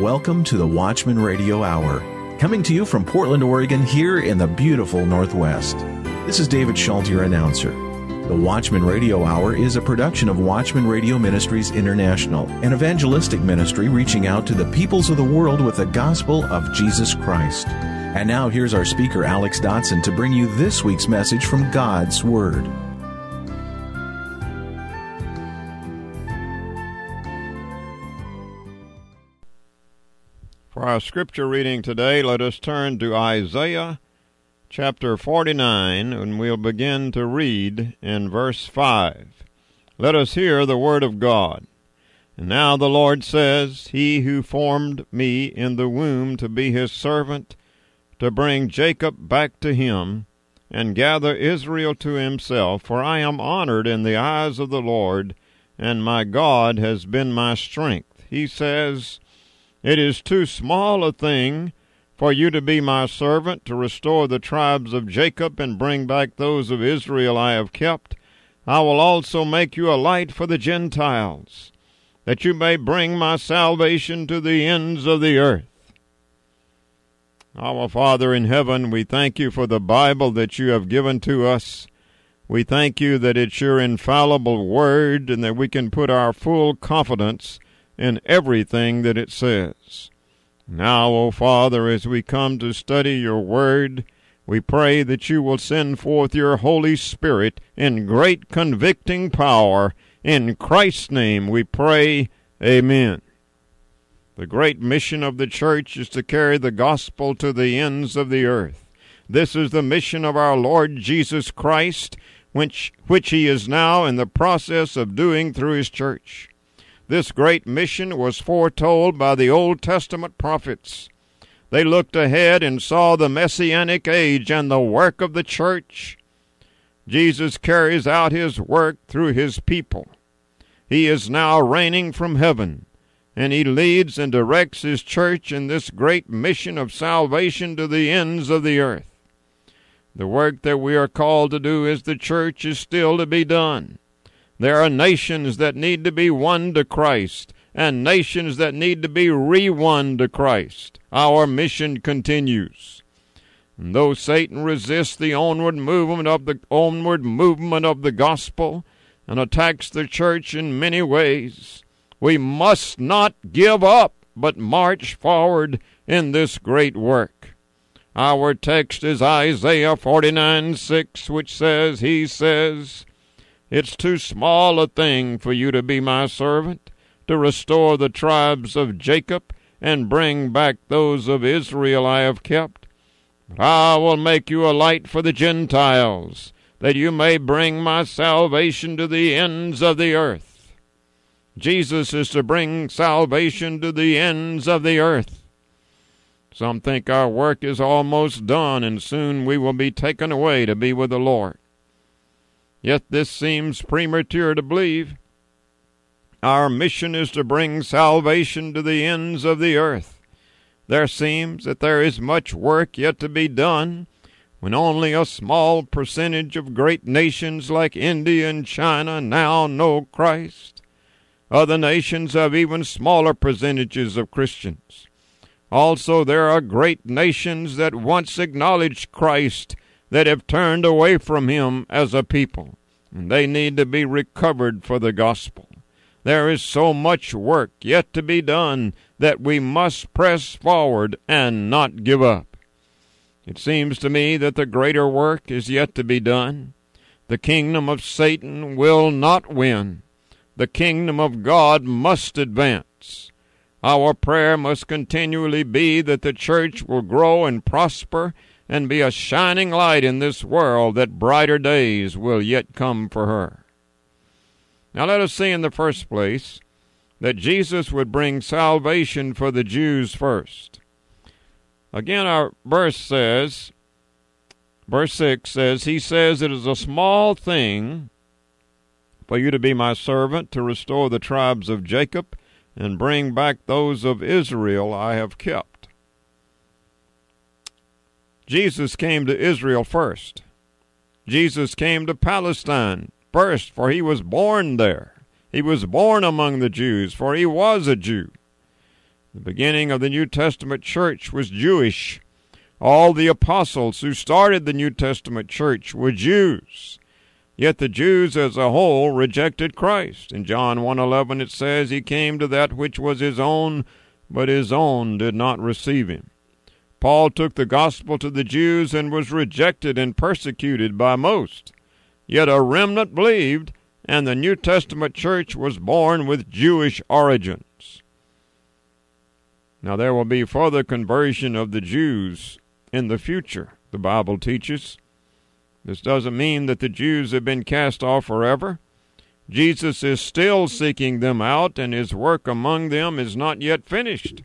Welcome to the Watchman Radio Hour, coming to you from Portland, Oregon, here in the beautiful Northwest. This is David Schult, your announcer. The Watchman Radio Hour is a production of Watchman Radio Ministries International, an evangelistic ministry reaching out to the peoples of the world with the gospel of Jesus Christ. And now here's our speaker, Alex Dodson, to bring you this week's message from God's Word. Our scripture reading today, let us turn to Isaiah chapter 49, and we'll begin to read in verse 5. Let us hear the word of God. And now the Lord says, He who formed me in the womb to be his servant, to bring Jacob back to him, and gather Israel to himself, for I am honored in the eyes of the Lord, and my God has been my strength. He says, It is too small a thing for you to be my servant, to restore the tribes of Jacob, and bring back those of Israel I have kept. I will also make you a light for the Gentiles, that you may bring my salvation to the ends of the earth. Our Father in heaven, we thank you for the Bible that you have given to us. We thank you that it's your infallible word and that we can put our full confidence in everything that it says. Now, O Father, as we come to study your word, we pray that you will send forth your Holy Spirit in great convicting power. In Christ's name we pray. Amen. The great mission of the church is to carry the gospel to the ends of the earth. This is the mission of our Lord Jesus Christ, which, which he is now in the process of doing through his church. This great mission was foretold by the Old Testament prophets. They looked ahead and saw the Messianic age and the work of the church. Jesus carries out his work through his people. He is now reigning from heaven, and he leads and directs his church in this great mission of salvation to the ends of the earth. The work that we are called to do as the church is still to be done. There are nations that need to be won to Christ and nations that need to be re-won to Christ. Our mission continues. And though Satan resists the onward movement of the onward movement of the gospel and attacks the church in many ways, we must not give up, but march forward in this great work. Our text is Isaiah 49 6, which says, He says, it's too small a thing for you to be my servant, to restore the tribes of Jacob and bring back those of Israel I have kept. But I will make you a light for the Gentiles, that you may bring my salvation to the ends of the earth. Jesus is to bring salvation to the ends of the earth. Some think our work is almost done, and soon we will be taken away to be with the Lord. Yet this seems premature to believe. Our mission is to bring salvation to the ends of the earth. There seems that there is much work yet to be done when only a small percentage of great nations like India and China now know Christ. Other nations have even smaller percentages of Christians. Also, there are great nations that once acknowledged Christ that have turned away from him as a people. And they need to be recovered for the gospel. There is so much work yet to be done that we must press forward and not give up. It seems to me that the greater work is yet to be done. The kingdom of Satan will not win. The kingdom of God must advance. Our prayer must continually be that the church will grow and prosper and be a shining light in this world that brighter days will yet come for her. Now let us see in the first place that Jesus would bring salvation for the Jews first. Again, our verse says, verse 6 says, He says, It is a small thing for you to be my servant, to restore the tribes of Jacob, and bring back those of Israel I have kept. Jesus came to Israel first. Jesus came to Palestine first, for he was born there. He was born among the Jews, for he was a Jew. The beginning of the New Testament church was Jewish. All the apostles who started the New Testament church were Jews. Yet the Jews as a whole rejected Christ. In John 1:11 it says he came to that which was his own, but his own did not receive him. Paul took the gospel to the Jews and was rejected and persecuted by most. Yet a remnant believed, and the New Testament church was born with Jewish origins. Now there will be further conversion of the Jews in the future, the Bible teaches. This doesn't mean that the Jews have been cast off forever. Jesus is still seeking them out, and his work among them is not yet finished.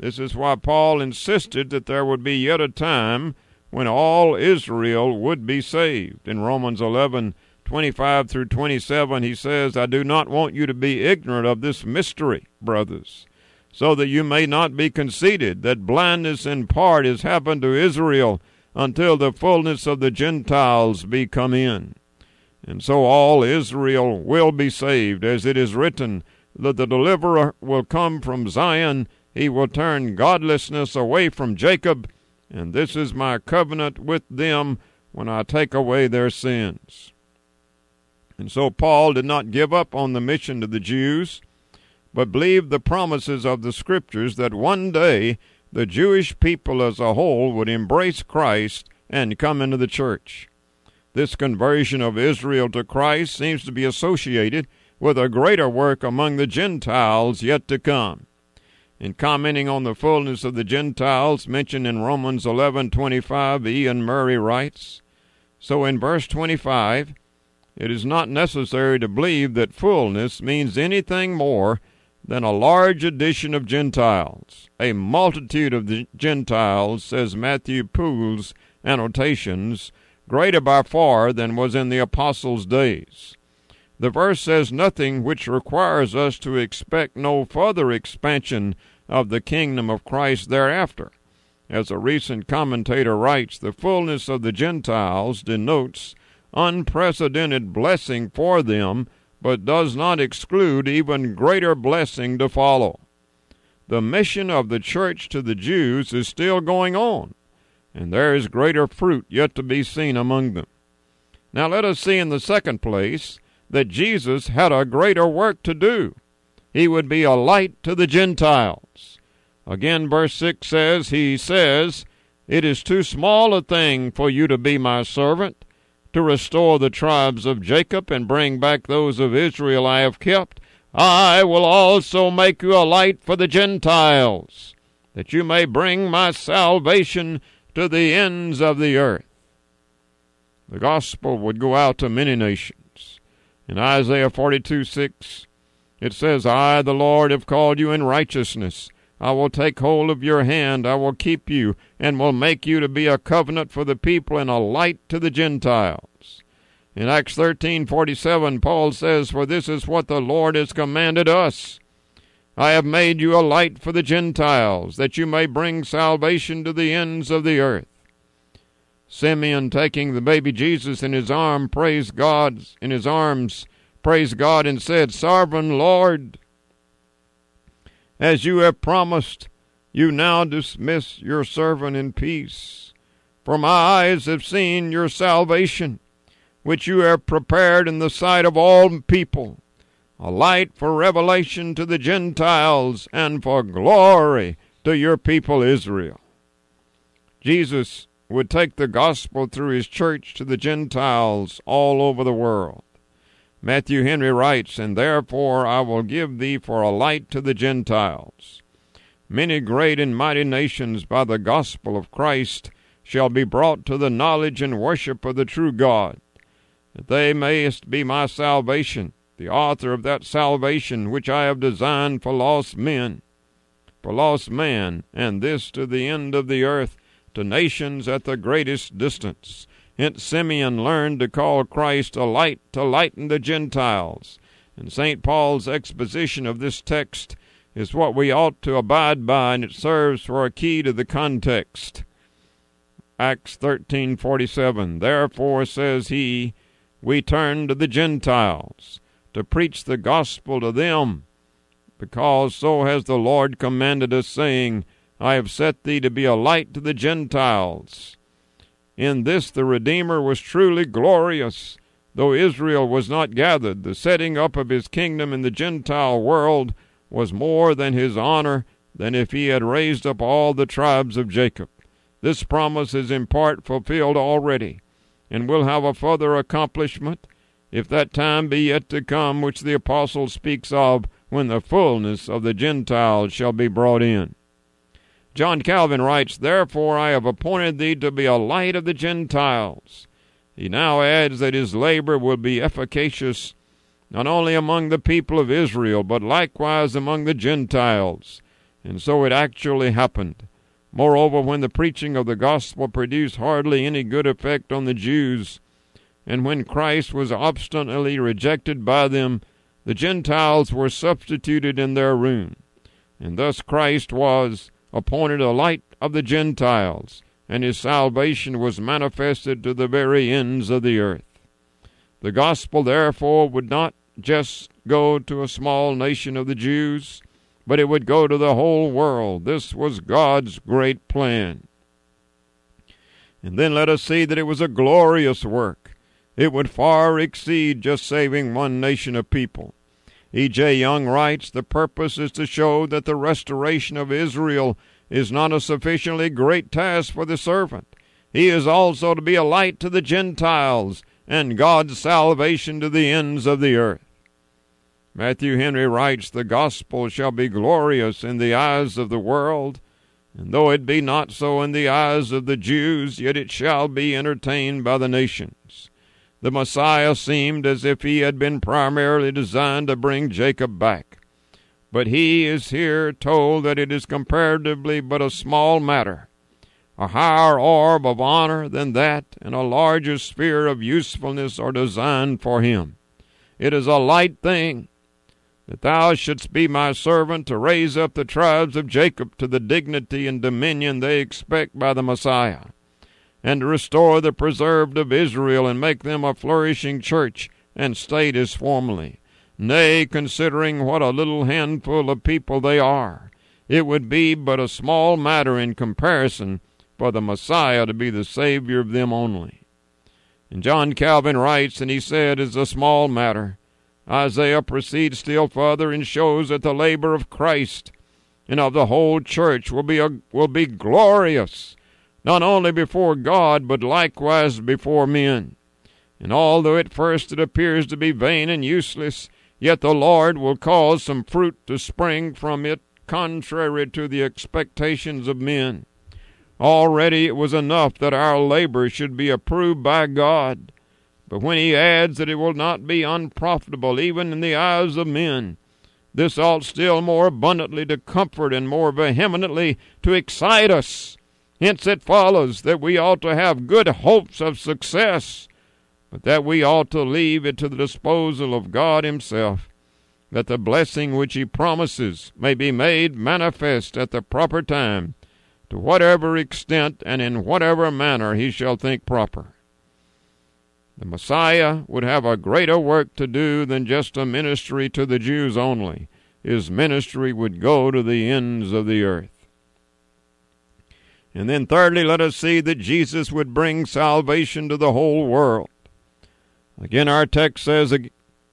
This is why Paul insisted that there would be yet a time when all Israel would be saved. In Romans 11 25 through 27, he says, I do not want you to be ignorant of this mystery, brothers, so that you may not be conceited, that blindness in part has happened to Israel until the fullness of the Gentiles be come in. And so all Israel will be saved, as it is written, that the deliverer will come from Zion, he will turn godlessness away from Jacob, and this is my covenant with them when I take away their sins. And so Paul did not give up on the mission to the Jews, but believed the promises of the Scriptures that one day the Jewish people as a whole would embrace Christ and come into the church. This conversion of Israel to Christ seems to be associated with a greater work among the Gentiles yet to come. In commenting on the fullness of the Gentiles mentioned in Romans 11:25, Iain Murray writes, "So in verse 25, it is not necessary to believe that fullness means anything more than a large addition of Gentiles. A multitude of the Gentiles, says Matthew Poole's annotations, greater by far than was in the apostles' days. The verse says nothing which requires us to expect no further expansion of the kingdom of Christ thereafter. As a recent commentator writes, the fullness of the Gentiles denotes unprecedented blessing for them, but does not exclude even greater blessing to follow. The mission of the church to the Jews is still going on, and there is greater fruit yet to be seen among them. Now let us see in the second place that Jesus had a greater work to do. He would be a light to the Gentiles. Again, verse 6 says, He says, It is too small a thing for you to be my servant, to restore the tribes of Jacob and bring back those of Israel I have kept. I will also make you a light for the Gentiles, that you may bring my salvation to the ends of the earth. The gospel would go out to many nations. In Isaiah 42 6, it says, I, the Lord, have called you in righteousness. I will take hold of your hand, I will keep you, and will make you to be a covenant for the people and a light to the Gentiles. In Acts thirteen forty seven, Paul says, For this is what the Lord has commanded us. I have made you a light for the Gentiles, that you may bring salvation to the ends of the earth. Simeon, taking the baby Jesus in his arm, praised God in his arms, praised God and said, Sovereign Lord, as you have promised, you now dismiss your servant in peace. For my eyes have seen your salvation, which you have prepared in the sight of all people, a light for revelation to the Gentiles and for glory to your people Israel. Jesus would take the gospel through his church to the Gentiles all over the world. Matthew Henry writes, And therefore I will give thee for a light to the Gentiles. Many great and mighty nations by the gospel of Christ shall be brought to the knowledge and worship of the true God, that they mayest be my salvation, the author of that salvation which I have designed for lost men, for lost man, and this to the end of the earth, to nations at the greatest distance Hence Simeon learned to call Christ a light to lighten the Gentiles. And St. Paul's exposition of this text is what we ought to abide by, and it serves for a key to the context. Acts 13:47 Therefore says he we turn to the Gentiles to preach the gospel to them because so has the Lord commanded us, saying, I have set thee to be a light to the Gentiles. In this the Redeemer was truly glorious. Though Israel was not gathered, the setting up of his kingdom in the Gentile world was more than his honor than if he had raised up all the tribes of Jacob. This promise is in part fulfilled already, and will have a further accomplishment if that time be yet to come which the apostle speaks of when the fullness of the Gentiles shall be brought in. John Calvin writes, Therefore I have appointed thee to be a light of the Gentiles. He now adds that his labor will be efficacious not only among the people of Israel, but likewise among the Gentiles. And so it actually happened. Moreover, when the preaching of the gospel produced hardly any good effect on the Jews, and when Christ was obstinately rejected by them, the Gentiles were substituted in their room. And thus Christ was appointed a light of the Gentiles, and his salvation was manifested to the very ends of the earth. The gospel, therefore, would not just go to a small nation of the Jews, but it would go to the whole world. This was God's great plan. And then let us see that it was a glorious work. It would far exceed just saving one nation of people. E.J. Young writes The purpose is to show that the restoration of Israel is not a sufficiently great task for the servant. He is also to be a light to the Gentiles and God's salvation to the ends of the earth. Matthew Henry writes, The gospel shall be glorious in the eyes of the world, and though it be not so in the eyes of the Jews, yet it shall be entertained by the nations. The Messiah seemed as if he had been primarily designed to bring Jacob back. But he is here told that it is comparatively but a small matter. A higher orb of honor than that and a larger sphere of usefulness are designed for him. It is a light thing that thou shouldst be my servant to raise up the tribes of Jacob to the dignity and dominion they expect by the Messiah, and to restore the preserved of Israel and make them a flourishing church and state as formerly. Nay, considering what a little handful of people they are, it would be but a small matter in comparison for the Messiah to be the Savior of them only. And John Calvin writes, and he said, is a small matter Isaiah proceeds still further and shows that the labor of Christ and of the whole church will be, a, will be glorious, not only before God, but likewise before men. And although at first it appears to be vain and useless, yet the Lord will cause some fruit to spring from it contrary to the expectations of men. Already it was enough that our labor should be approved by God but when he adds that it will not be unprofitable even in the eyes of men, this ought still more abundantly to comfort and more vehemently to excite us. Hence it follows that we ought to have good hopes of success, but that we ought to leave it to the disposal of God Himself, that the blessing which He promises may be made manifest at the proper time, to whatever extent and in whatever manner He shall think proper. The Messiah would have a greater work to do than just a ministry to the Jews only. His ministry would go to the ends of the earth. And then, thirdly, let us see that Jesus would bring salvation to the whole world. Again, our text says,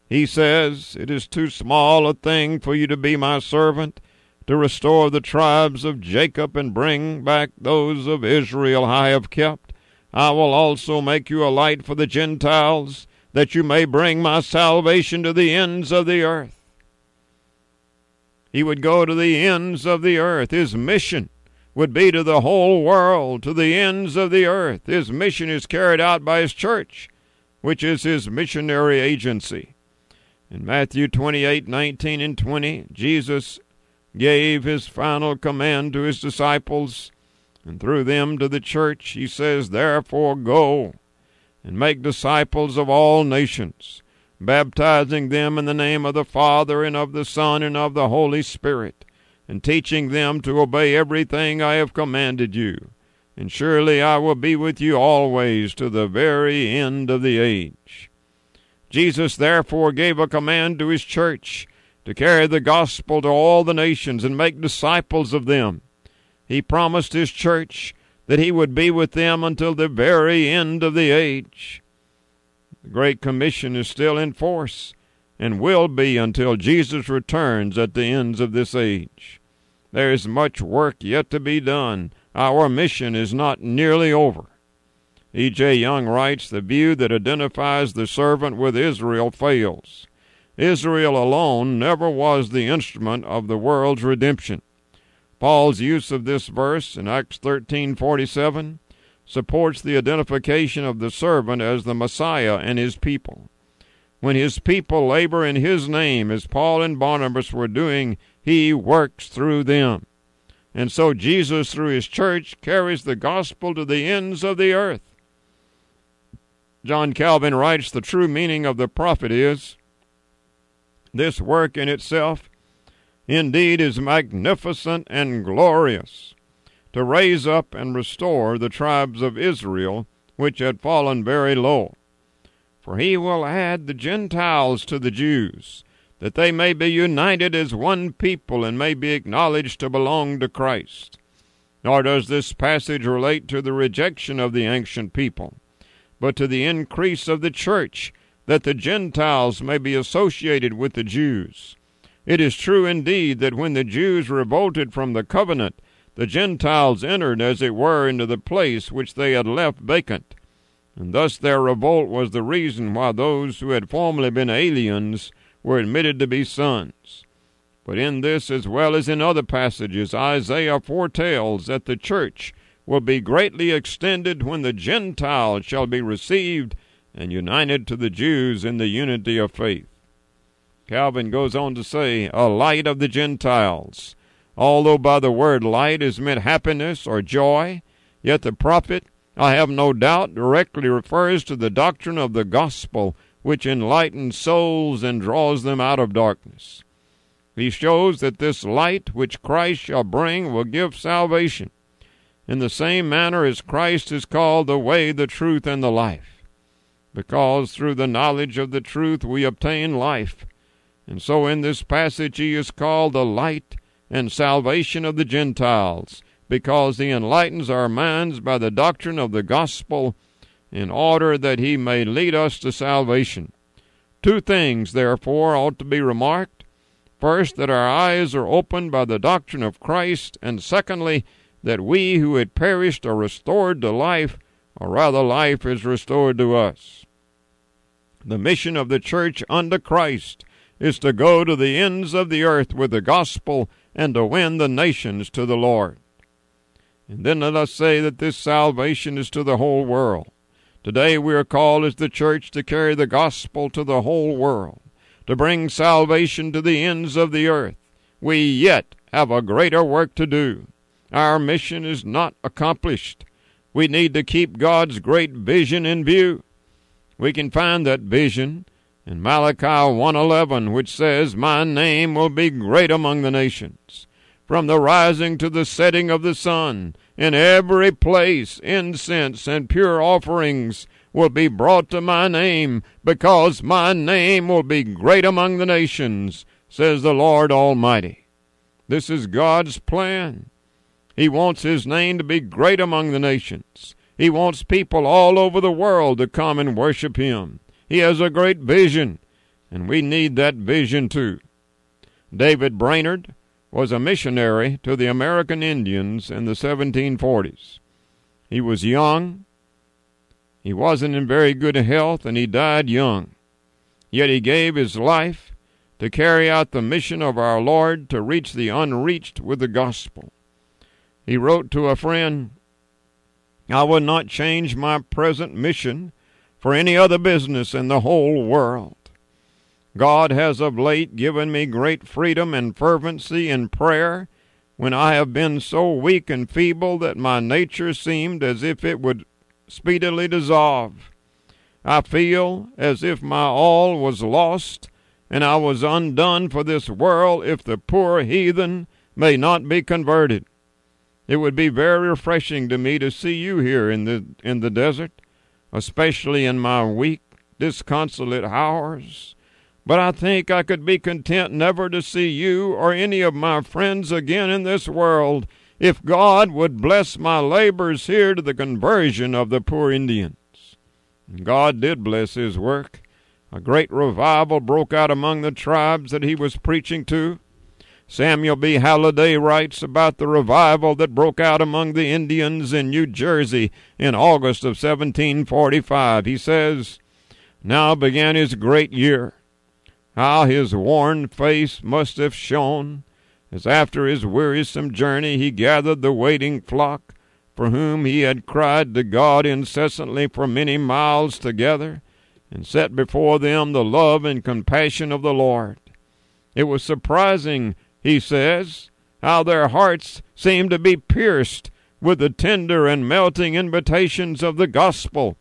He says, It is too small a thing for you to be my servant, to restore the tribes of Jacob and bring back those of Israel I have kept. I will also make you a light for the Gentiles, that you may bring my salvation to the ends of the earth. He would go to the ends of the earth. His mission would be to the whole world, to the ends of the earth. His mission is carried out by his church, which is his missionary agency. In Matthew 28 19 and 20, Jesus gave his final command to his disciples and through them to the church, he says, Therefore go and make disciples of all nations, baptizing them in the name of the Father and of the Son and of the Holy Spirit, and teaching them to obey everything I have commanded you. And surely I will be with you always to the very end of the age. Jesus therefore gave a command to his church to carry the gospel to all the nations and make disciples of them. He promised his church that he would be with them until the very end of the age. The Great Commission is still in force and will be until Jesus returns at the ends of this age. There is much work yet to be done. Our mission is not nearly over. E.J. Young writes The view that identifies the servant with Israel fails. Israel alone never was the instrument of the world's redemption. Paul's use of this verse in Acts 13:47 supports the identification of the servant as the Messiah and his people. When his people labor in his name, as Paul and Barnabas were doing, he works through them. And so Jesus, through his church, carries the gospel to the ends of the earth. John Calvin writes the true meaning of the prophet is this work in itself indeed is magnificent and glorious to raise up and restore the tribes of Israel, which had fallen very low. For he will add the Gentiles to the Jews, that they may be united as one people and may be acknowledged to belong to Christ. Nor does this passage relate to the rejection of the ancient people, but to the increase of the church, that the Gentiles may be associated with the Jews. It is true indeed that when the Jews revolted from the covenant, the Gentiles entered, as it were, into the place which they had left vacant. And thus their revolt was the reason why those who had formerly been aliens were admitted to be sons. But in this, as well as in other passages, Isaiah foretells that the church will be greatly extended when the Gentiles shall be received and united to the Jews in the unity of faith. Calvin goes on to say, a light of the Gentiles. Although by the word light is meant happiness or joy, yet the prophet, I have no doubt, directly refers to the doctrine of the gospel, which enlightens souls and draws them out of darkness. He shows that this light which Christ shall bring will give salvation, in the same manner as Christ is called the way, the truth, and the life. Because through the knowledge of the truth we obtain life. And so in this passage he is called the light and salvation of the Gentiles, because he enlightens our minds by the doctrine of the gospel, in order that he may lead us to salvation. Two things, therefore, ought to be remarked. First, that our eyes are opened by the doctrine of Christ, and secondly, that we who had perished are restored to life, or rather, life is restored to us. The mission of the church under Christ is to go to the ends of the earth with the gospel and to win the nations to the Lord. And then let us say that this salvation is to the whole world. Today we are called as the church to carry the gospel to the whole world, to bring salvation to the ends of the earth. We yet have a greater work to do. Our mission is not accomplished. We need to keep God's great vision in view. We can find that vision in Malachi 1:11 which says, "My name will be great among the nations." From the rising to the setting of the sun, in every place incense and pure offerings will be brought to my name, because my name will be great among the nations, says the Lord Almighty. This is God's plan. He wants His name to be great among the nations. He wants people all over the world to come and worship Him. He has a great vision, and we need that vision too. David Brainerd was a missionary to the American Indians in the 1740s. He was young, he wasn't in very good health, and he died young. Yet he gave his life to carry out the mission of our Lord to reach the unreached with the gospel. He wrote to a friend, I would not change my present mission for any other business in the whole world. God has of late given me great freedom and fervency in prayer when I have been so weak and feeble that my nature seemed as if it would speedily dissolve. I feel as if my all was lost, and I was undone for this world if the poor heathen may not be converted. It would be very refreshing to me to see you here in the in the desert especially in my weak, disconsolate hours. But I think I could be content never to see you or any of my friends again in this world if God would bless my labors here to the conversion of the poor Indians. God did bless his work. A great revival broke out among the tribes that he was preaching to. Samuel B. Halliday writes about the revival that broke out among the Indians in New Jersey in August of 1745. He says, Now began his great year. How his worn face must have shone as after his wearisome journey he gathered the waiting flock, for whom he had cried to God incessantly for many miles together, and set before them the love and compassion of the Lord. It was surprising, he says, how their hearts seemed to be pierced with the tender and melting invitations of the gospel,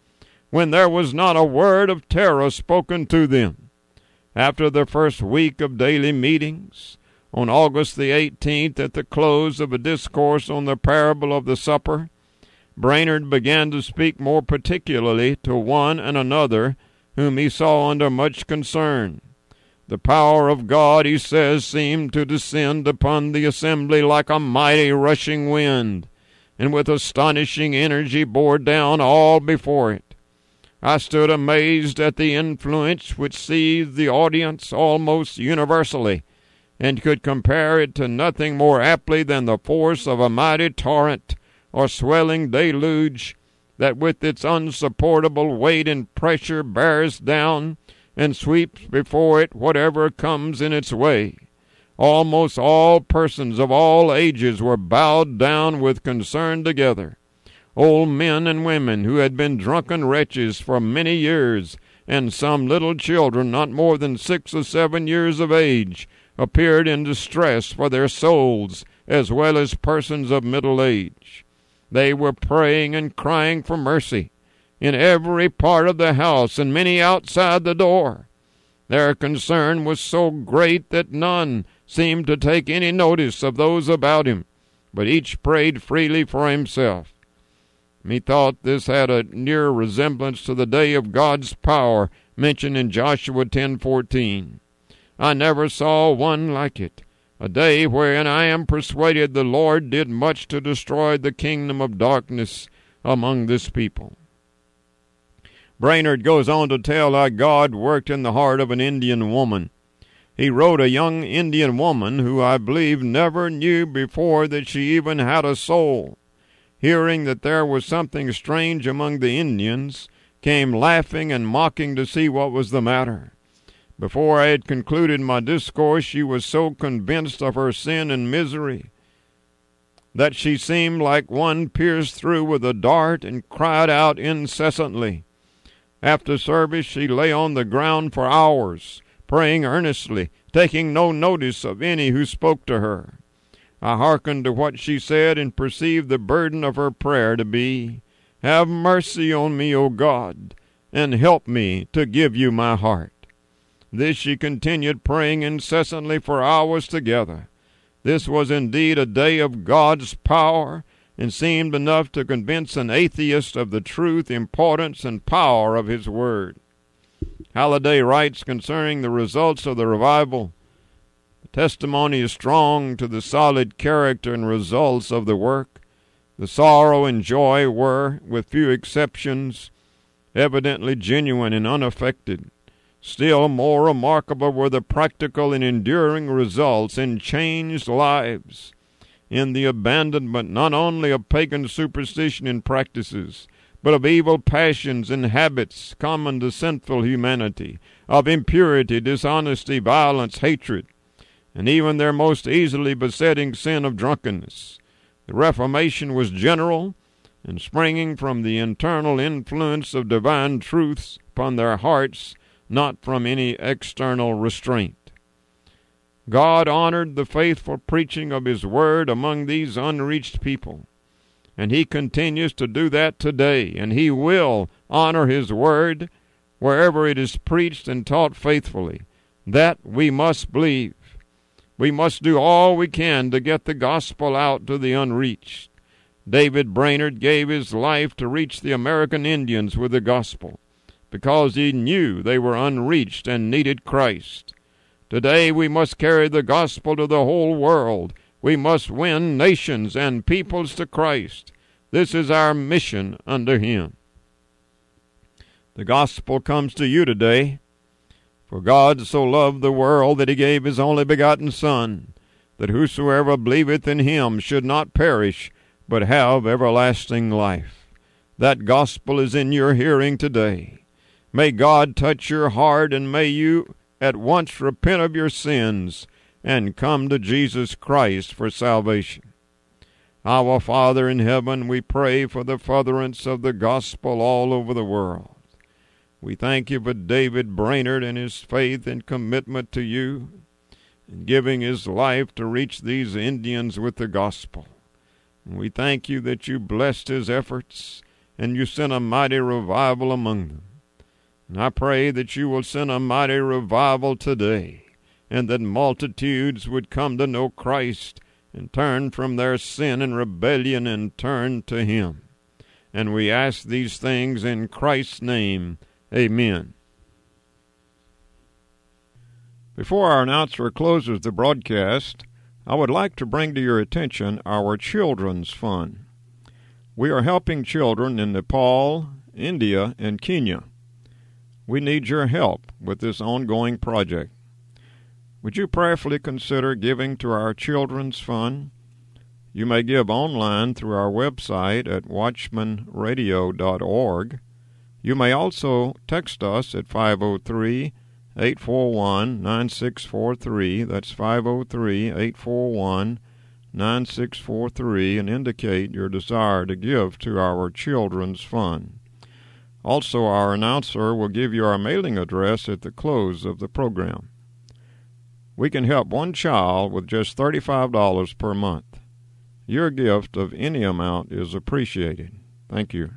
when there was not a word of terror spoken to them. After the first week of daily meetings, on August the 18th, at the close of a discourse on the parable of the supper, Brainerd began to speak more particularly to one and another whom he saw under much concern. The power of God, he says, seemed to descend upon the assembly like a mighty rushing wind, and with astonishing energy bore down all before it. I stood amazed at the influence which seized the audience almost universally and could compare it to nothing more aptly than the force of a mighty torrent or swelling deluge that with its unsupportable weight and pressure bears down and sweeps before it whatever comes in its way. Almost all persons of all ages were bowed down with concern together. Old men and women who had been drunken wretches for many years, and some little children not more than six or seven years of age, appeared in distress for their souls as well as persons of middle age. They were praying and crying for mercy in every part of the house and many outside the door. Their concern was so great that none seemed to take any notice of those about him, but each prayed freely for himself. Methought this had a near resemblance to the day of God's power mentioned in Joshua ten fourteen. I never saw one like it. A day wherein I am persuaded the Lord did much to destroy the kingdom of darkness among this people. Brainerd goes on to tell how God worked in the heart of an Indian woman. He wrote a young Indian woman who I believe never knew before that she even had a soul. Hearing that there was something strange among the Indians, came laughing and mocking to see what was the matter. Before I had concluded my discourse, she was so convinced of her sin and misery that she seemed like one pierced through with a dart and cried out incessantly. After service, she lay on the ground for hours, praying earnestly, taking no notice of any who spoke to her. I hearkened to what she said and perceived the burden of her prayer to be, Have mercy on me, O God, and help me to give you my heart. This she continued praying incessantly for hours together. This was indeed a day of God's power, and seemed enough to convince an atheist of the truth, importance, and power of his word. Halliday writes concerning the results of the revival testimony is strong to the solid character and results of the work. The sorrow and joy were, with few exceptions, evidently genuine and unaffected. Still more remarkable were the practical and enduring results in changed lives, in the abandonment not only of pagan superstition and practices, but of evil passions and habits common to sinful humanity, of impurity, dishonesty, violence, hatred, and even their most easily besetting sin of drunkenness. The Reformation was general, and springing from the internal influence of divine truths upon their hearts not from any external restraint. God honored the faithful preaching of His Word among these unreached people. And He continues to do that today, and He will honor His Word wherever it is preached and taught faithfully. That we must believe. We must do all we can to get the gospel out to the unreached. David Brainerd gave his life to reach the American Indians with the gospel because he knew they were unreached and needed Christ. Today we must carry the gospel to the whole world. We must win nations and peoples to Christ. This is our mission under him. The gospel comes to you today. For God so loved the world that he gave his only begotten Son, that whosoever believeth in him should not perish, but have everlasting life. That gospel is in your hearing today. May God touch your heart, and may you at once repent of your sins and come to Jesus Christ for salvation. Our Father in heaven, we pray for the furtherance of the gospel all over the world. We thank you for David Brainerd and his faith and commitment to you, and giving his life to reach these Indians with the gospel. And we thank you that you blessed his efforts and you sent a mighty revival among them. And I pray that you will send a mighty revival today, and that multitudes would come to know Christ and turn from their sin and rebellion and turn to Him. And we ask these things in Christ's name. Amen. Before our announcer closes the broadcast, I would like to bring to your attention our Children's Fund. We are helping children in Nepal, India, and Kenya. We need your help with this ongoing project. Would you prayerfully consider giving to our Children's Fund? You may give online through our website at watchmanradio.org. You may also text us at 503 841 9643. That's 503 841 9643 and indicate your desire to give to our Children's Fund. Also, our announcer will give you our mailing address at the close of the program. We can help one child with just $35 per month. Your gift of any amount is appreciated. Thank you.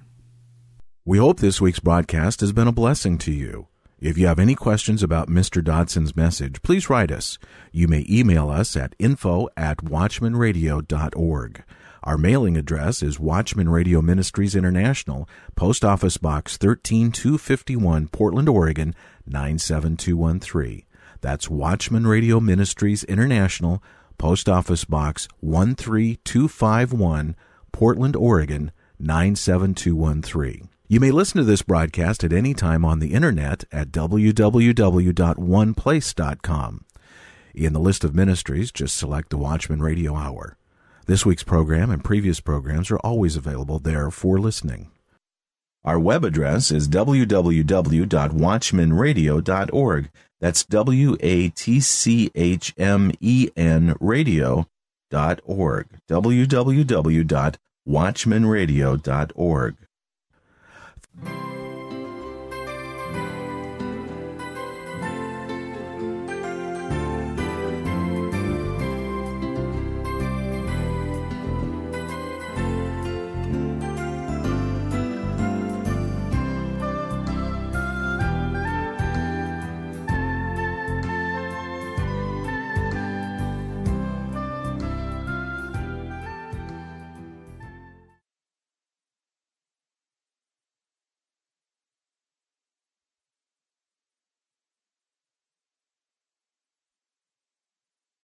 We hope this week's broadcast has been a blessing to you. If you have any questions about Mr. Dodson's message, please write us. You may email us at info at watchmanradio.org. Our mailing address is Watchman Radio Ministries International, Post Office Box 13251, Portland, Oregon 97213. That's Watchman Radio Ministries International, Post Office Box 13251, Portland, Oregon 97213. You may listen to this broadcast at any time on the internet at www.oneplace.com. In the list of ministries, just select the Watchman Radio Hour. This week's program and previous programs are always available there for listening. Our web address is www.watchmanradio.org. That's W A T C H M E N radio.org. www.watchmanradio.org thank you